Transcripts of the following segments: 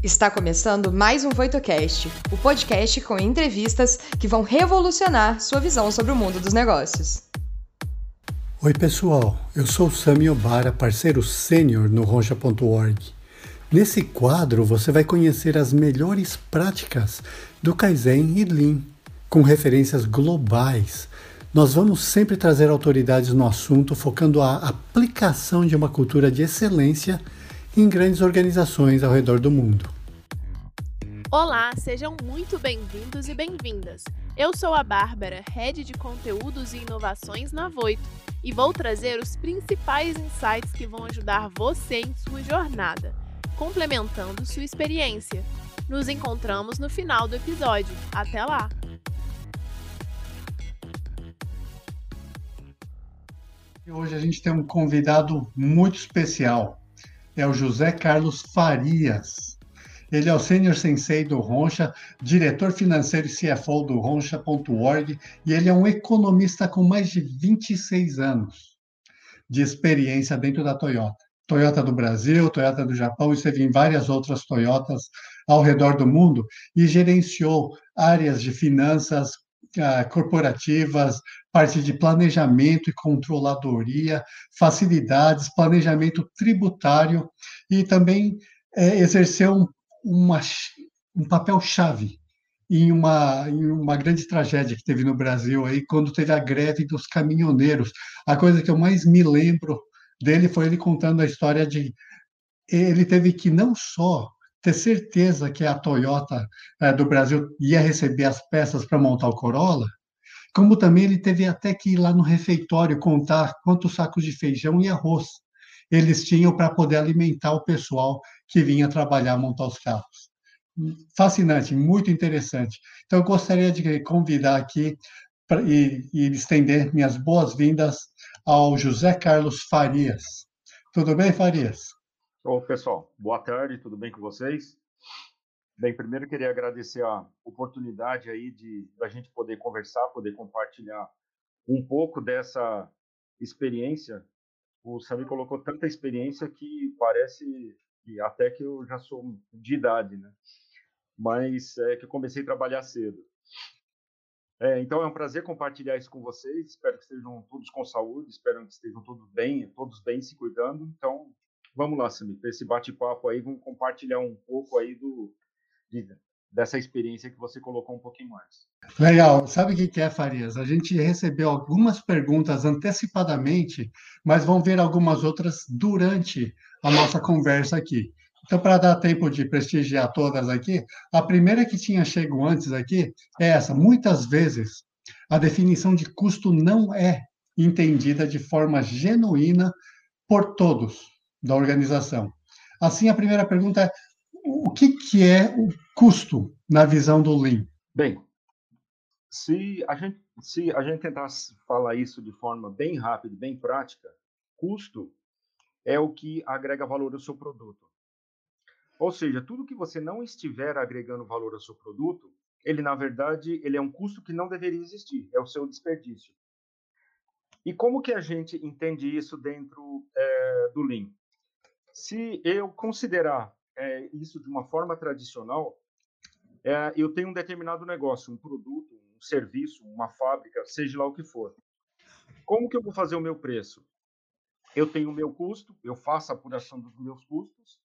Está começando mais um VoitoCast, o podcast com entrevistas que vão revolucionar sua visão sobre o mundo dos negócios. Oi, pessoal. Eu sou Sami Obara, parceiro sênior no Roncha.org. Nesse quadro, você vai conhecer as melhores práticas do Kaizen e Lean, com referências globais. Nós vamos sempre trazer autoridades no assunto, focando a aplicação de uma cultura de excelência em grandes organizações ao redor do mundo. Olá, sejam muito bem-vindos e bem-vindas. Eu sou a Bárbara, Head de Conteúdos e Inovações na Voito, e vou trazer os principais insights que vão ajudar você em sua jornada, complementando sua experiência. Nos encontramos no final do episódio. Até lá! Hoje a gente tem um convidado muito especial. É o José Carlos Farias. Ele é o Senior Sensei do Roncha, diretor financeiro e CFO do Roncha.org, e ele é um economista com mais de 26 anos de experiência dentro da Toyota. Toyota do Brasil, Toyota do Japão, esteve em várias outras Toyotas ao redor do mundo e gerenciou áreas de finanças corporativas, parte de planejamento e controladoria, facilidades, planejamento tributário e também é, exerceu um uma, um papel-chave em uma, em uma grande tragédia que teve no Brasil aí, quando teve a greve dos caminhoneiros. A coisa que eu mais me lembro dele foi ele contando a história de ele teve que não só ter certeza que a Toyota é, do Brasil ia receber as peças para montar o Corolla, como também ele teve até que ir lá no refeitório contar quantos sacos de feijão e arroz eles tinham para poder alimentar o pessoal que vinha trabalhar, montar os carros. Fascinante, muito interessante. Então, eu gostaria de convidar aqui pra, e, e estender minhas boas-vindas ao José Carlos Farias. Tudo bem, Farias? Ô, pessoal, boa tarde, tudo bem com vocês? Bem, primeiro queria agradecer a oportunidade aí de a gente poder conversar, poder compartilhar um pouco dessa experiência o Sami colocou tanta experiência que parece que até que eu já sou de idade, né? Mas é que eu comecei a trabalhar cedo. É, então é um prazer compartilhar isso com vocês. Espero que estejam todos com saúde, espero que estejam todos bem, todos bem se cuidando. Então, vamos lá, Sami, para esse bate-papo aí, vamos compartilhar um pouco aí do de, dessa experiência que você colocou um pouquinho mais. Legal. Sabe o que é, Farias? A gente recebeu algumas perguntas antecipadamente, mas vão ver algumas outras durante a nossa conversa aqui. Então, para dar tempo de prestigiar todas aqui, a primeira que tinha chego antes aqui é essa. Muitas vezes, a definição de custo não é entendida de forma genuína por todos da organização. Assim, a primeira pergunta é: o que, que é o custo na visão do Lean? Bem, se a gente se a gente tentar falar isso de forma bem rápida, bem prática, custo é o que agrega valor ao seu produto. Ou seja, tudo que você não estiver agregando valor ao seu produto, ele na verdade ele é um custo que não deveria existir, é o seu desperdício. E como que a gente entende isso dentro é, do Lean? Se eu considerar é, isso de uma forma tradicional, é, eu tenho um determinado negócio, um produto, um serviço, uma fábrica, seja lá o que for. Como que eu vou fazer o meu preço? Eu tenho o meu custo, eu faço a apuração dos meus custos,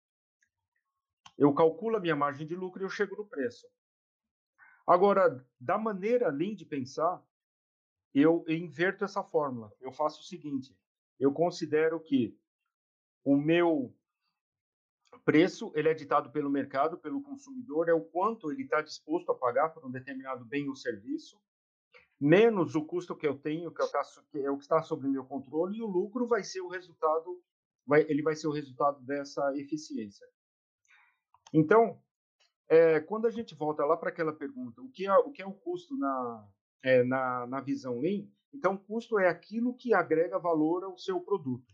eu calculo a minha margem de lucro e eu chego no preço. Agora, da maneira além de pensar, eu inverto essa fórmula. Eu faço o seguinte: eu considero que o meu preço ele é ditado pelo mercado, pelo consumidor, é o quanto ele está disposto a pagar por um determinado bem ou serviço, menos o custo que eu tenho, que, eu tá, que é o que está sob meu controle, e o lucro vai ser o resultado, vai, ele vai ser o resultado dessa eficiência. Então, é, quando a gente volta lá para aquela pergunta, o que é o, que é o custo na, é, na, na visão Lean? Então, custo é aquilo que agrega valor ao seu produto.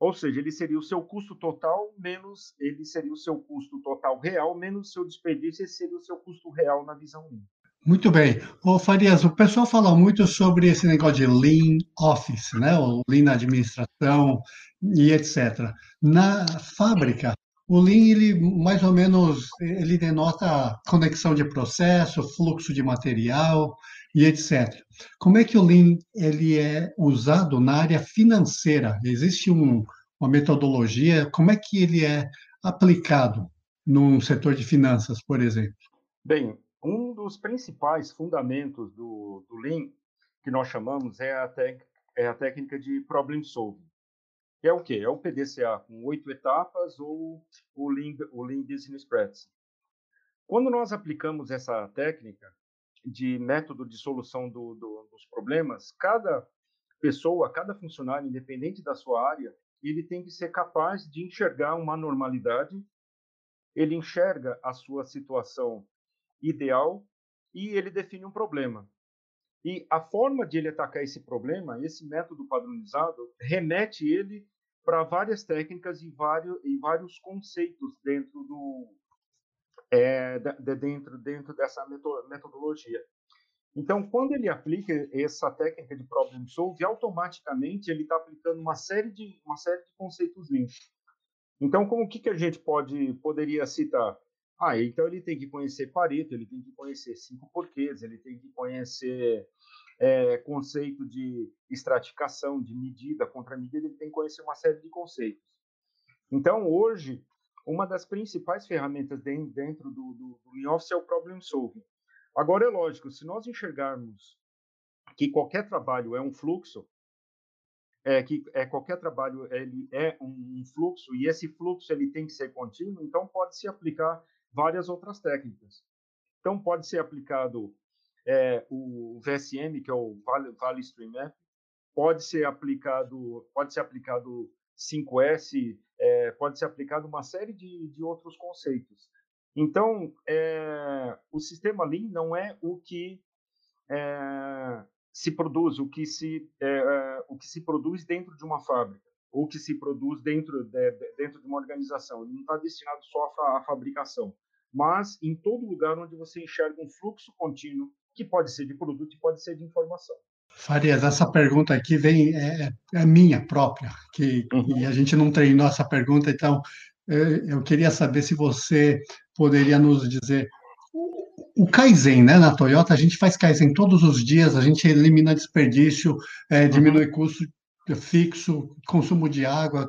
Ou seja, ele seria o seu custo total menos ele seria o seu custo total real menos o seu desperdício, esse seria o seu custo real na visão Lean. Muito bem. Ô, Farias, o pessoal fala muito sobre esse negócio de Lean Office, né? o Lean Administração e etc. Na fábrica, o Lean, ele mais ou menos, ele denota conexão de processo, fluxo de material e etc. Como é que o Lean ele é usado na área financeira? Existe um, uma metodologia? Como é que ele é aplicado no setor de finanças, por exemplo? Bem, um dos principais fundamentos do, do Lean, que nós chamamos, é a, é a técnica de problem solving que é o quê? É o PDCA com oito etapas ou o Lean, o Lean Business Practice. Quando nós aplicamos essa técnica de método de solução do, do, dos problemas, cada pessoa, cada funcionário, independente da sua área, ele tem que ser capaz de enxergar uma normalidade, ele enxerga a sua situação ideal e ele define um problema. E a forma de ele atacar esse problema, esse método padronizado, remete ele para várias técnicas e vários, e vários conceitos dentro do é, de, dentro dentro dessa metodologia. Então, quando ele aplica essa técnica de problem solve, automaticamente ele está aplicando uma série de uma série de conceitos Lean. Então, como que que a gente pode poderia citar? Ah, então ele tem que conhecer Pareto, ele tem que conhecer cinco porquês, ele tem que conhecer é, conceito de estratificação, de medida, contramedida, ele tem que conhecer uma série de conceitos. Então, hoje, uma das principais ferramentas dentro do, do, do Lean Office é o problem solving. Agora, é lógico, se nós enxergarmos que qualquer trabalho é um fluxo, é que é qualquer trabalho ele é um, um fluxo e esse fluxo ele tem que ser contínuo, então pode se aplicar várias outras técnicas. Então, pode ser aplicado é, o VSM, que é o Vale, Stream Map, pode ser aplicado, pode ser aplicado 5S, é, pode ser aplicado uma série de, de outros conceitos. Então, é, o sistema Lean não é o que é, se produz, o que se, o que se produz dentro de uma fábrica, ou que se produz dentro de, dentro de uma organização. Ele não está destinado só à fabricação, mas em todo lugar onde você enxerga um fluxo contínuo, que pode ser de produto e pode ser de informação. Farias, essa pergunta aqui vem é, é minha própria, que uhum. e a gente não treinou essa pergunta, então é, eu queria saber se você poderia nos dizer o Kaizen, né? Na Toyota a gente faz Kaizen todos os dias, a gente elimina desperdício, é, diminui uhum. custo fixo, consumo de água,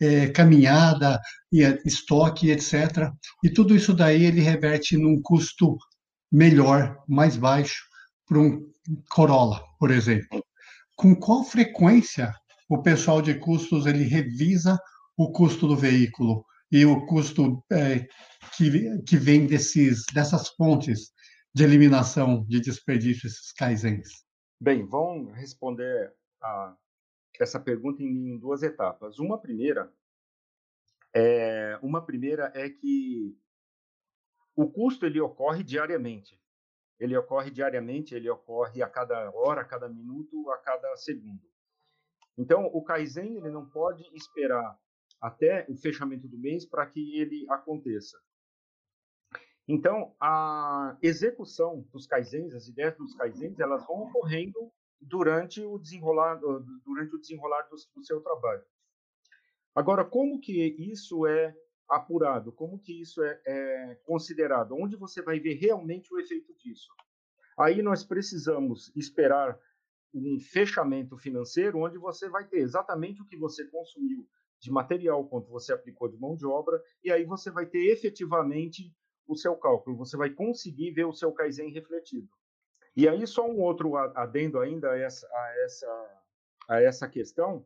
é, caminhada, estoque, etc. E tudo isso daí ele reverte num custo melhor, mais baixo, para um Corolla, por exemplo. Com qual frequência o pessoal de custos ele revisa o custo do veículo e o custo é, que, que vem desses, dessas fontes de eliminação de desperdício, esses kaizens? Bem, vamos responder a essa pergunta em, em duas etapas. Uma primeira é, uma primeira é que o custo ele ocorre diariamente. Ele ocorre diariamente, ele ocorre a cada hora, a cada minuto, a cada segundo. Então, o Kaizen ele não pode esperar até o fechamento do mês para que ele aconteça. Então, a execução dos Kaizens, as ideias dos Kaizens, elas vão ocorrendo durante o desenrolar, durante o desenrolar do, do seu trabalho. Agora, como que isso é apurado? Como que isso é, é, considerado? Onde você vai ver realmente o efeito disso? Aí nós precisamos esperar um fechamento financeiro onde você vai ter exatamente o que você consumiu de material, quanto você aplicou de mão de obra, e aí você vai ter efetivamente o seu cálculo, você vai conseguir ver o seu Kaizen refletido. E aí só um outro adendo ainda a essa, a essa, a essa questão,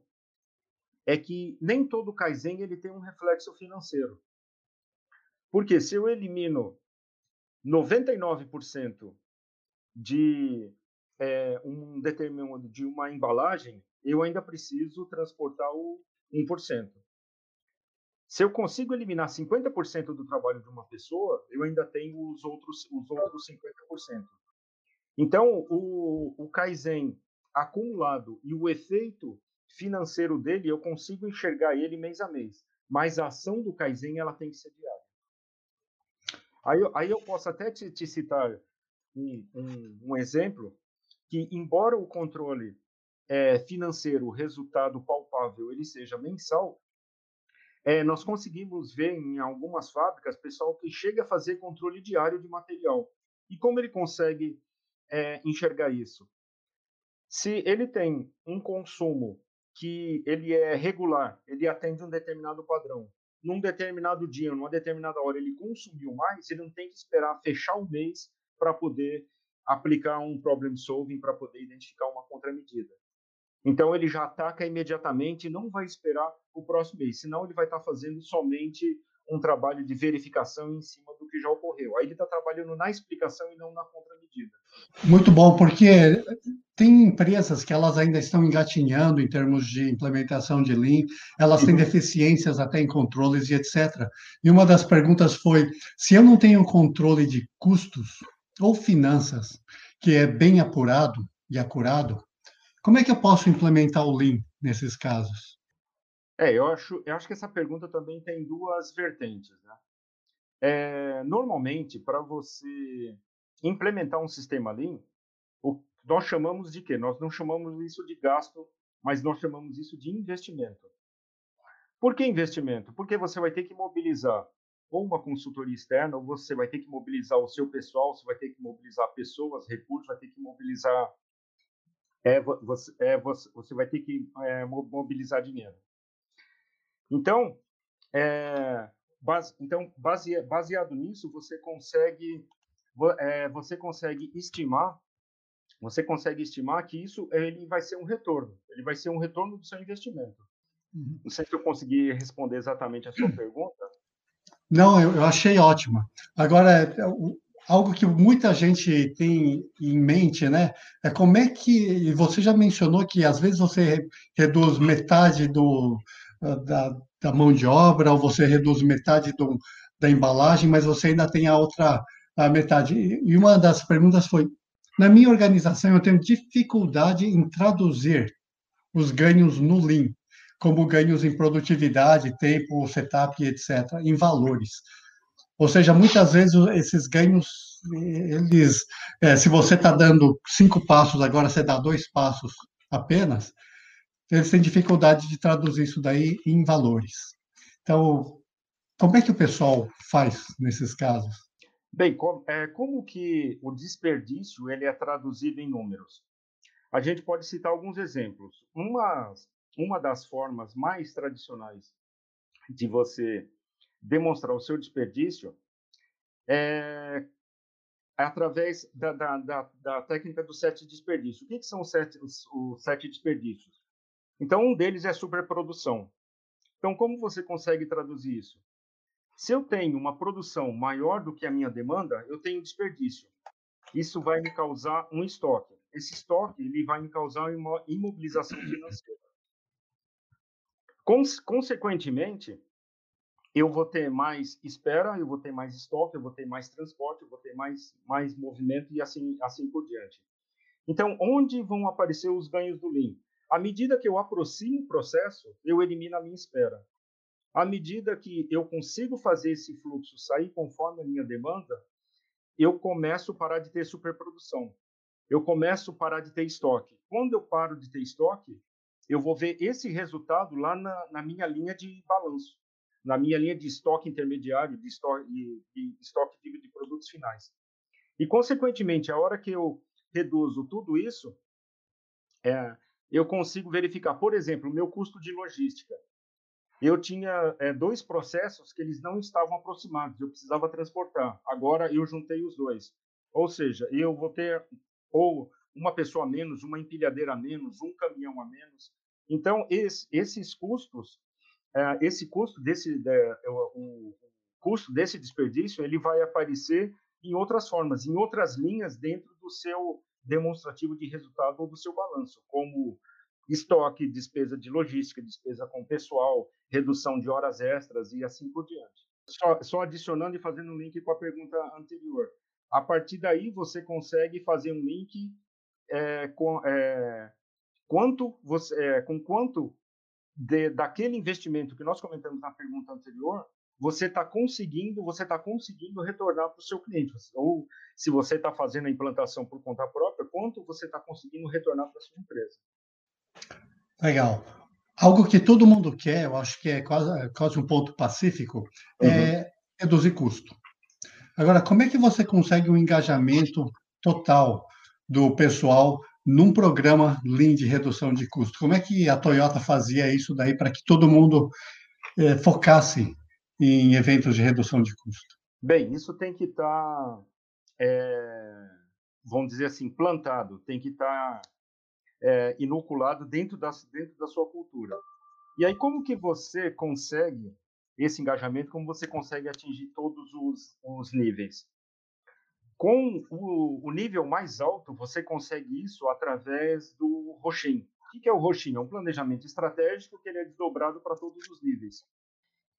é que nem todo Kaizen ele tem um reflexo financeiro. Porque se eu elimino 99% de é, um determinado de uma embalagem, eu ainda preciso transportar o 1%. Se eu consigo eliminar 50% do trabalho de uma pessoa, eu ainda tenho os outros os outros 50%. Então, o, o Kaizen acumulado e o efeito financeiro dele, eu consigo enxergar ele mês a mês. Mas a ação do Kaizen, ela tem que ser diária. Aí, aí eu posso até te, te citar um, um, um, exemplo que, embora o controle é, financeiro, o resultado palpável, ele seja mensal, é, nós conseguimos ver em algumas fábricas pessoal que chega a fazer controle diário de material. E como ele consegue é, enxergar isso? Se ele tem um consumo que ele é regular, ele atende um determinado padrão, num determinado dia, numa determinada hora, ele consumiu mais, ele não tem que esperar fechar o mês para poder aplicar um problem solving, para poder identificar uma contramedida. Então ele já ataca imediatamente e não vai esperar o próximo mês, senão ele vai estar tá fazendo somente um trabalho de verificação em cima do que já ocorreu. Aí ele está trabalhando na explicação e não na contramedida. Muito bom, porque tem empresas que elas ainda estão engatinhando em termos de implementação de Lean, elas têm uhum. deficiências até em controles e etc. E uma das perguntas foi: se eu não tenho controle de custos ou finanças, que é bem apurado e acurado, como é que eu posso implementar o Lean nesses casos? É, eu acho, eu acho que essa pergunta também tem duas vertentes. Né? É, normalmente, para você implementar um sistema Lean, nós chamamos de quê? Nós não chamamos isso de gasto, mas nós chamamos isso de investimento. Por que investimento? Porque você vai ter que mobilizar ou uma consultoria externa, ou você vai ter que mobilizar o seu pessoal, você vai ter que mobilizar pessoas, recursos, vai ter que mobilizar é, você, é, você, vai ter que é, mobilizar dinheiro. Então, é, base, então base, baseado nisso, você consegue, é, você consegue estimar, você consegue estimar que isso ele vai ser um retorno, ele vai ser um retorno do seu investimento. Uhum. Não sei se eu consegui responder exatamente a sua pergunta. Não, eu, eu achei ótima. Agora, algo que muita gente tem em mente, né? É como é que você já mencionou que às vezes você reduz metade do, da, da mão de obra ou você reduz metade do, da embalagem, mas você ainda tem a outra a metade. E uma das perguntas foi: na minha organização eu tenho dificuldade em traduzir os ganhos no Lean, como ganhos em produtividade, tempo, setup, etc., em valores. Ou seja, muitas vezes esses ganhos, eles, é, se você está dando cinco passos, agora você dá dois passos apenas, eles têm dificuldade de traduzir isso daí em valores. Então, como é que o pessoal faz nesses casos? Bem, como, é, como que o desperdício ele é traduzido em números? A gente pode citar alguns exemplos. Uma, uma das formas mais tradicionais de você demonstrar o seu desperdício é, através da, da, da, da, técnica do sete desperdício. O que, que são os sete, os, os sete desperdícios? Então, um deles é superprodução. Então, como você consegue traduzir isso? Se eu tenho uma produção maior do que a minha demanda, eu tenho desperdício. Isso vai me causar um estoque. Esse estoque ele vai me causar uma imobilização financeira. Consequentemente, eu vou ter mais espera, eu vou ter mais estoque, eu vou ter mais transporte, eu vou ter mais, mais movimento e assim, assim por diante. Então, onde vão aparecer os ganhos do Lean? À medida que eu aproximo o processo, eu elimino a minha espera. À medida que eu consigo fazer esse fluxo sair conforme a minha demanda, eu começo a parar de ter superprodução. Eu começo a parar de ter estoque. Quando eu paro de ter estoque, eu vou ver esse resultado lá na, na minha linha de balanço na minha linha de estoque intermediário, de estoque, de, estoque de produtos finais. E, consequentemente, a hora que eu reduzo tudo isso, é, eu consigo verificar, por exemplo, o meu custo de logística. Eu tinha é, dois processos que eles não estavam aproximados, eu precisava transportar. Agora eu juntei os dois. Ou seja, eu vou ter ou uma pessoa a menos, uma empilhadeira a menos, um caminhão a menos. Então, esse, esses custos é, esse custo desse é, o, custo desse desperdício ele vai aparecer em outras formas, em outras linhas dentro do seu demonstrativo de resultado ou do seu balanço, como estoque, despesa de logística, despesa com pessoal, redução de horas extras e assim por diante. Só, só adicionando e fazendo um link com a pergunta anterior. A partir daí você consegue fazer um link é, com é, quanto você, é, com quanto de, daquele investimento que nós comentamos na pergunta anterior, você está conseguindo, você está conseguindo retornar para o seu cliente. Ou se você está fazendo a implantação por conta própria, quanto você está conseguindo retornar para a sua empresa. Legal. Algo que todo mundo quer, eu acho que é quase, quase um ponto pacífico, é uhum. é reduzir custo. Agora, como é que você consegue um engajamento total do pessoal num programa Lean de redução de custo? Como é que a Toyota fazia isso daí para que todo mundo é, focasse em eventos de redução de custo? Bem, isso tem que estar, tá, é, vamos dizer assim, plantado, tem que estar tá, é, inoculado dentro da, dentro da sua cultura. E aí, como que você consegue esse engajamento, como você consegue atingir todos os, os níveis. Com o, o, nível mais alto, você consegue isso através do Roshin. O que é o Roshin? É um planejamento estratégico que ele é desdobrado para todos os níveis.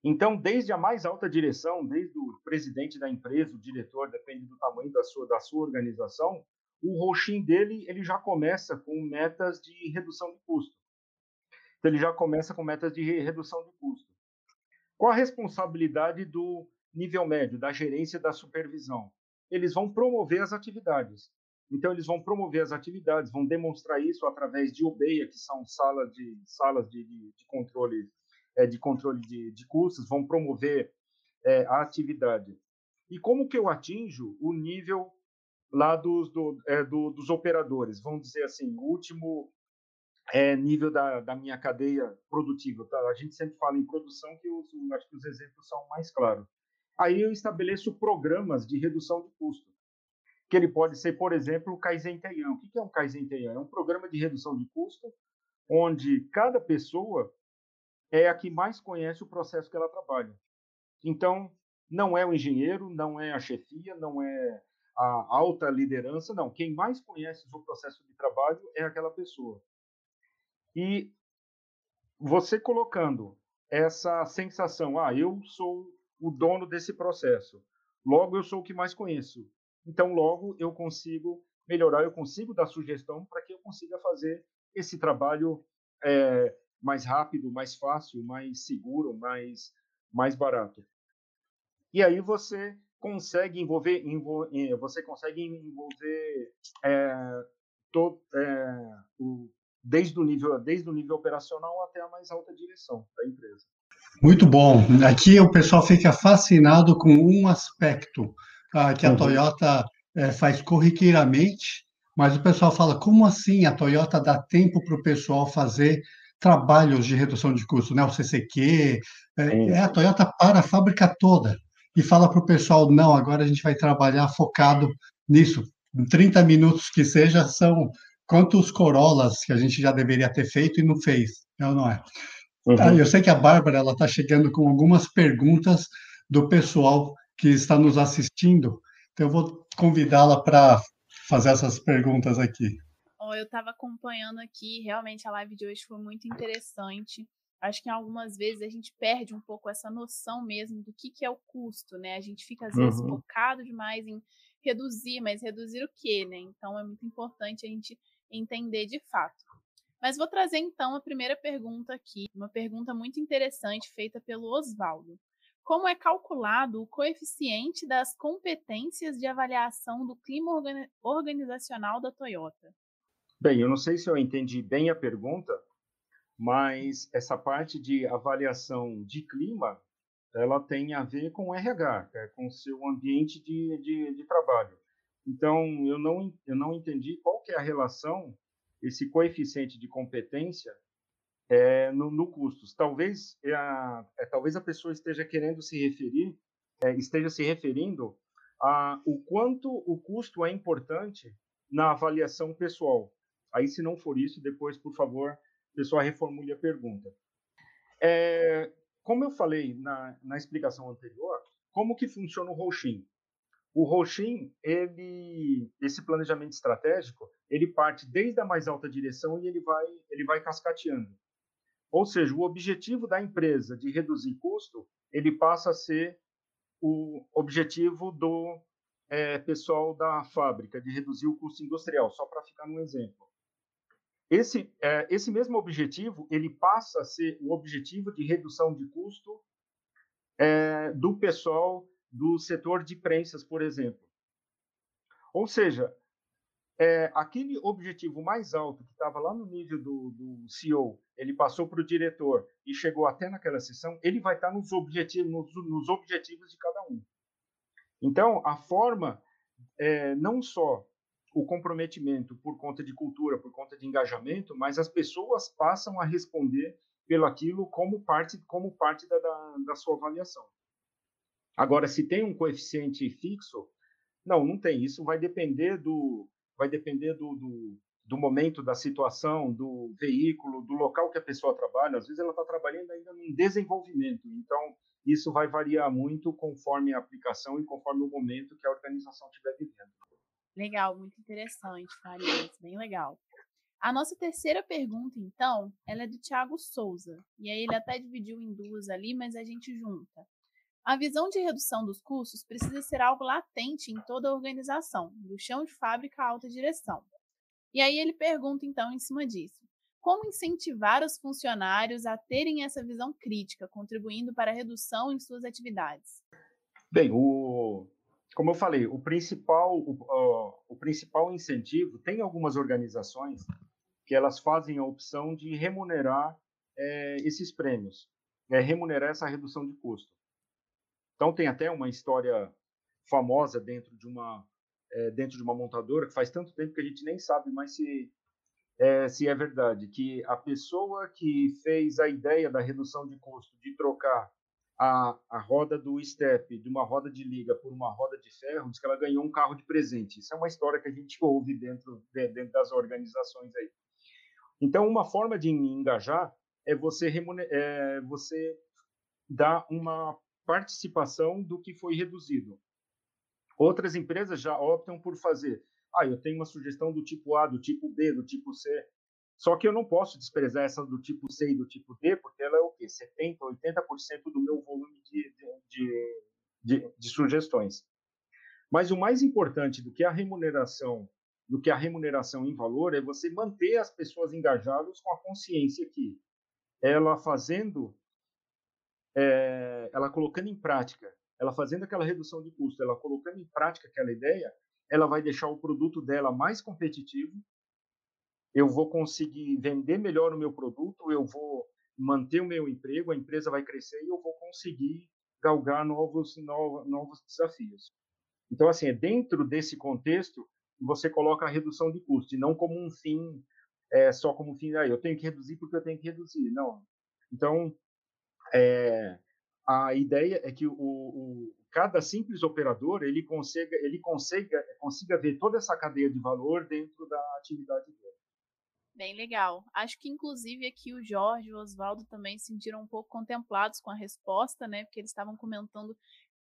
Então, desde a mais alta direção, desde o presidente da empresa, o diretor, depende do tamanho da sua, da sua organização, o Roshin dele ele já começa com metas de redução de custo. Então, ele já começa com metas de redução de custo. Qual a responsabilidade do nível médio, da gerência da supervisão? Eles vão promover as atividades. Então, eles vão promover as atividades, vão demonstrar isso através de OBEIA, que são salas de, salas de, de, de controle, é, de, controle de, de custos, vão promover é, a atividade. E como que eu atinjo o nível lá dos, do, é, do, dos operadores? Vamos dizer assim, o último é, nível da, da minha cadeia produtiva. Tá? A gente sempre fala em produção, que os, acho que os exemplos são mais claros. Aí eu estabeleço programas de redução de custo, que ele pode ser, por exemplo, o Kaizen Teian. O que é um Kaizen Teian? É um programa de redução de custo onde cada pessoa é a que mais conhece o processo que ela trabalha. Então, não é o engenheiro, não é a chefia, não é a alta liderança, não. Quem mais conhece o processo de trabalho é aquela pessoa. E você colocando essa sensação, ah, eu sou o dono desse processo, logo eu sou o que mais conheço. Então, logo eu consigo melhorar, eu consigo dar sugestão para que eu consiga fazer esse trabalho é, mais rápido, mais fácil, mais seguro, mais, mais barato. E aí você consegue envolver, envolver você consegue envolver é, todo, é, o, desde o nível, desde o nível operacional até a mais alta direção da empresa. Muito bom. Aqui o pessoal fica fascinado com um aspecto ah, que a uhum. Toyota eh, faz corriqueiramente, mas o pessoal fala: como assim a Toyota dá tempo para o pessoal fazer trabalhos de redução de custo, né? O CCQ, é, é a Toyota para a fábrica toda e fala para o pessoal: não, agora a gente vai trabalhar focado nisso. Em 30 minutos que seja, são quantos Corollas que a gente já deveria ter feito e não fez, é ou não é? Uhum. Eu sei que a Bárbara ela está chegando com algumas perguntas do pessoal que está nos assistindo, então eu vou convidá-la para fazer essas perguntas aqui. Oh, eu estava acompanhando aqui, realmente a live de hoje foi muito interessante. Acho que algumas vezes a gente perde um pouco essa noção mesmo do que, que é o custo, né? A gente fica às vezes uhum. focado demais em reduzir, mas reduzir o quê, né? Então é muito importante a gente entender de fato. Mas vou trazer então a primeira pergunta aqui, uma pergunta muito interessante feita pelo Oswaldo. Como é calculado o coeficiente das competências de avaliação do clima organizacional da Toyota? Bem, eu não sei se eu entendi bem a pergunta, mas essa parte de avaliação de clima, ela tem a ver com RH, é com o seu ambiente de, de, de trabalho. Então, eu não, eu não entendi qual que é a relação, esse coeficiente de competência é, no, no custos. Talvez, é a, é, talvez a pessoa esteja querendo se referir, é, esteja se referindo a o quanto o custo é importante na avaliação pessoal. Aí, se não for isso, depois, por favor, pessoal reformule a pergunta. É, como eu falei na, na explicação anterior, como que funciona o Roshin? O Roshin, ele, esse planejamento estratégico, ele parte desde a mais alta direção e ele vai, ele vai cascateando. Ou seja, o objetivo da empresa de reduzir custo, ele passa a ser o objetivo do é, pessoal da fábrica, de reduzir o custo industrial, só para ficar no exemplo. Esse, é, esse mesmo objetivo, ele passa a ser o objetivo de redução de custo é, do pessoal do setor de prensas, por exemplo. Ou seja, é, aquele objetivo mais alto que estava lá no nível do, do CEO, ele passou para o diretor e chegou até naquela sessão, ele vai estar tá nos, objetivos, nos, nos objetivos de cada um. Então, a forma, é, não só o comprometimento por conta de cultura, por conta de engajamento, mas as pessoas passam a responder pelo aquilo como parte, como parte da, da, da sua avaliação. Agora, se tem um coeficiente fixo, não, não tem. Isso vai depender do, vai depender do, do, do, momento, da situação, do veículo, do local que a pessoa trabalha. Às vezes ela está trabalhando ainda em desenvolvimento, então isso vai variar muito conforme a aplicação e conforme o momento que a organização estiver vivendo. Legal, muito interessante, Farias, bem legal. A nossa terceira pergunta, então, ela é do Thiago Souza. E aí ele até dividiu em duas ali, mas a gente junta. A visão de redução dos custos precisa ser algo latente em toda a organização, do chão de fábrica à alta direção. E aí ele pergunta, então, em cima disso: como incentivar os funcionários a terem essa visão crítica, contribuindo para a redução em suas atividades? Bem, o, como eu falei, o principal, o, o principal incentivo tem algumas organizações que elas fazem a opção de remunerar é, esses prêmios, é, remunerar essa redução de custo. Então tem até uma história famosa dentro de uma é, dentro de uma montadora que faz tanto tempo que a gente nem sabe mais se é, se é verdade que a pessoa que fez a ideia da redução de custo de trocar a, a roda do step de uma roda de liga por uma roda de ferro diz que ela ganhou um carro de presente. Isso é uma história que a gente ouve dentro dentro das organizações aí. Então uma forma de engajar é você é você dar uma participação do que foi reduzido. Outras empresas já optam por fazer. Ah, eu tenho uma sugestão do tipo A, do tipo B, do tipo C. Só que eu não posso desprezar essa do tipo C e do tipo D, porque ela é o quê? 70%, 80% do meu volume de, de, de, de, sugestões. Mas o mais importante do que a remuneração, do que a remuneração em valor, é você manter as pessoas engajadas com a consciência que ela fazendo é, ela colocando em prática, ela fazendo aquela redução de custo, ela colocando em prática aquela ideia, ela vai deixar o produto dela mais competitivo. Eu vou conseguir vender melhor o meu produto, eu vou manter o meu emprego, a empresa vai crescer e eu vou conseguir galgar novos, novos, novos desafios. Então, assim, é dentro desse contexto você coloca a redução de custo, e não como um fim, é, só como um fim, ah, eu tenho que reduzir porque eu tenho que reduzir. Não. Então, é, a ideia é que o, o, cada simples operador ele consiga ele consiga consiga ver toda essa cadeia de valor dentro da atividade dele. Bem legal. Acho que inclusive aqui o Jorge e o Oswaldo também se sentiram um pouco contemplados com a resposta, né? Porque eles estavam comentando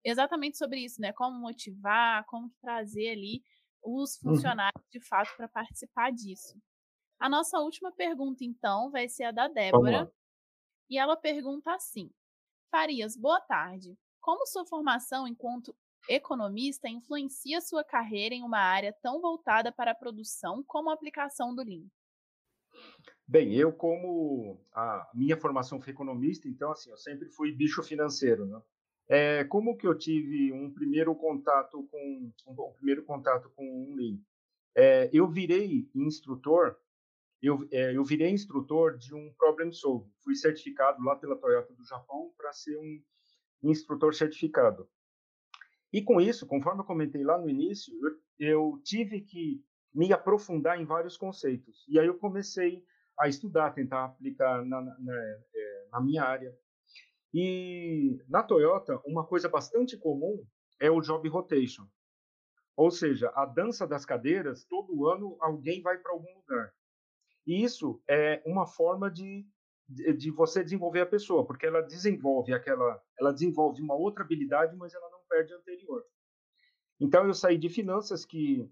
exatamente sobre isso, né? Como motivar, como trazer ali os uhum. funcionários de fato para participar disso. A nossa última pergunta, então, vai ser a da Débora. E ela pergunta assim: Farias, boa tarde. Como sua formação enquanto economista influencia sua carreira em uma área tão voltada para a produção como a aplicação do Lean? Bem, eu como a minha formação foi economista, então assim, eu sempre fui bicho financeiro, né? É, como que eu tive um primeiro contato com um, primeiro contato com um Lean? É, eu virei instrutor eu, é, eu virei instrutor de um Problem Solve. Fui certificado lá pela Toyota do Japão para ser um instrutor certificado. E com isso, conforme eu comentei lá no início, eu, eu tive que me aprofundar em vários conceitos. E aí eu comecei a estudar, tentar aplicar na, na, na, é, na minha área. E na Toyota, uma coisa bastante comum é o job rotation. Ou seja, a dança das cadeiras, todo ano alguém vai para algum lugar. E isso é uma forma de, de, de, você desenvolver a pessoa, porque ela desenvolve aquela, ela desenvolve uma outra habilidade, mas ela não perde a anterior. Então eu saí de finanças que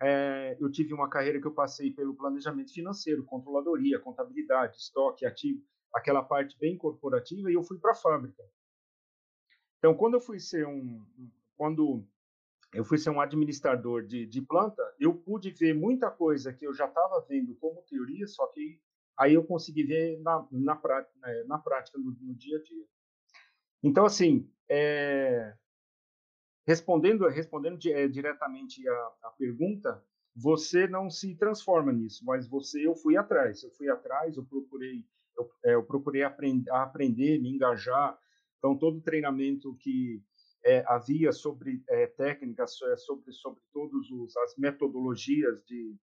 é, eu tive uma carreira que eu passei pelo planejamento financeiro, controladoria, contabilidade, estoque, ativo, aquela parte bem corporativa, e eu fui para a fábrica. Então, quando eu fui ser um, quando eu fui ser um administrador de, de planta, eu pude ver muita coisa que eu já estava vendo como teoria, só que aí eu consegui ver na, na, prática, né, na prática no, no, dia a dia. Então, assim, é, respondendo, respondendo é, diretamente a, pergunta, você não se transforma nisso, mas você, eu fui atrás, eu fui atrás, eu procurei, eu, é, eu procurei aprend, aprender, me engajar. Então, todo treinamento que é, havia sobre é, técnicas, é, sobre, sobre todas as metodologias de.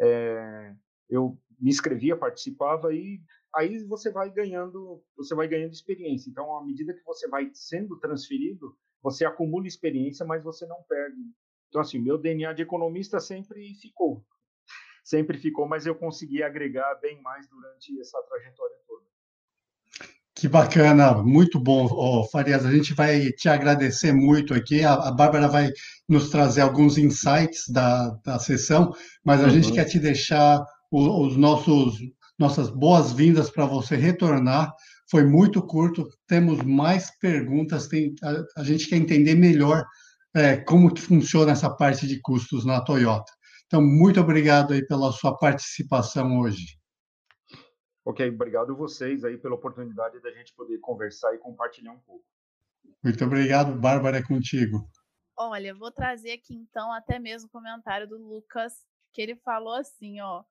É, eu me inscrevia, participava e aí você vai ganhando, você vai ganhando experiência. Então, à medida que você vai sendo transferido, você acumula experiência, mas você não perde. Então, assim, meu DNA de economista sempre ficou, sempre ficou, mas eu consegui agregar bem mais durante essa trajetória toda. Que bacana, muito bom, oh, Farias. A gente vai te agradecer muito aqui. A, a Bárbara vai nos trazer alguns insights da, da sessão, mas a uhum. gente quer te deixar os, os nossos nossas boas-vindas para você retornar. Foi muito curto, temos mais perguntas, tem, a, a gente quer entender melhor é, como funciona essa parte de custos na Toyota. Então, muito obrigado aí pela sua participação hoje. Ok, obrigado vocês aí pela oportunidade da gente poder conversar e compartilhar um pouco. Muito obrigado, Bárbara, é contigo. Olha, vou trazer aqui então até mesmo o comentário do Lucas, que ele falou assim, ó,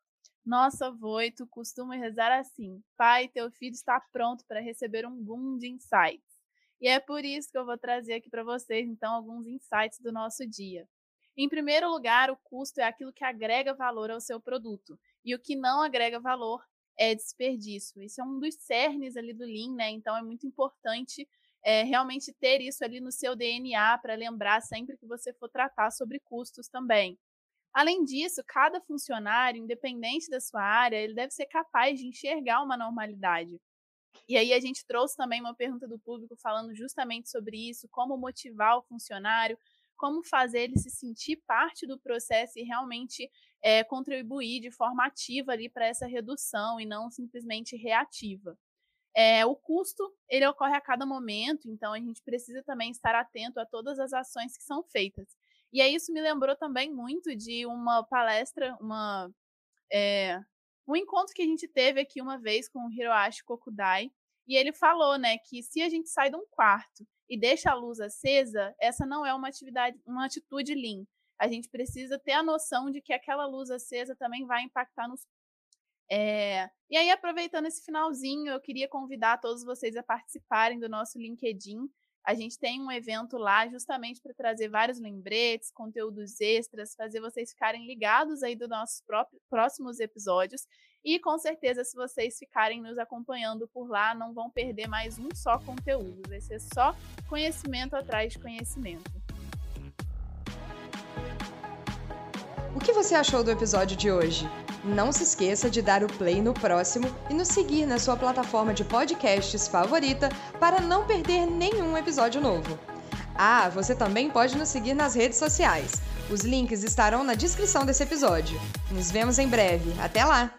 nossa, Voito costuma rezar assim: Pai, teu filho está pronto para receber um boom de insights. E é por isso que eu vou trazer aqui para vocês, então, alguns insights do nosso dia. Em primeiro lugar, o custo é aquilo que agrega valor ao seu produto. E o que não agrega valor é desperdício. Isso é um dos cernes ali do Lean, né? Então é muito importante é, realmente ter isso ali no seu DNA para lembrar sempre que você for tratar sobre custos também. Além disso, cada funcionário, independente da sua área, ele deve ser capaz de enxergar uma normalidade. E aí a gente trouxe também uma pergunta do público falando justamente sobre isso, como motivar o funcionário, como fazer ele se sentir parte do processo e realmente é, contribuir de forma ativa ali para essa redução e não simplesmente reativa. É, o custo ele ocorre a cada momento, então a gente precisa também estar atento a todas as ações que são feitas. E aí isso me lembrou também muito de uma palestra, uma é, um encontro que a gente teve aqui uma vez com o Hiroshi Kokudai, e ele falou, né, que se a gente sai de um quarto e deixa a luz acesa, essa não é uma atividade, uma atitude lean. A gente precisa ter a noção de que aquela luz acesa também vai impactar nos é, e aí, aproveitando esse finalzinho, eu queria convidar todos vocês a participarem do nosso LinkedIn. A gente tem um evento lá justamente para trazer vários lembretes, conteúdos extras, fazer vocês ficarem ligados aí dos nossos próximos episódios. E com certeza, se vocês ficarem nos acompanhando por lá, não vão perder mais um só conteúdo. Vai ser só conhecimento atrás de conhecimento. O que você achou do episódio de hoje? Não se esqueça de dar o play no próximo e nos seguir na sua plataforma de podcasts favorita para não perder nenhum episódio novo. Ah, você também pode nos seguir nas redes sociais. Os links estarão na descrição desse episódio. Nos vemos em breve. Até lá!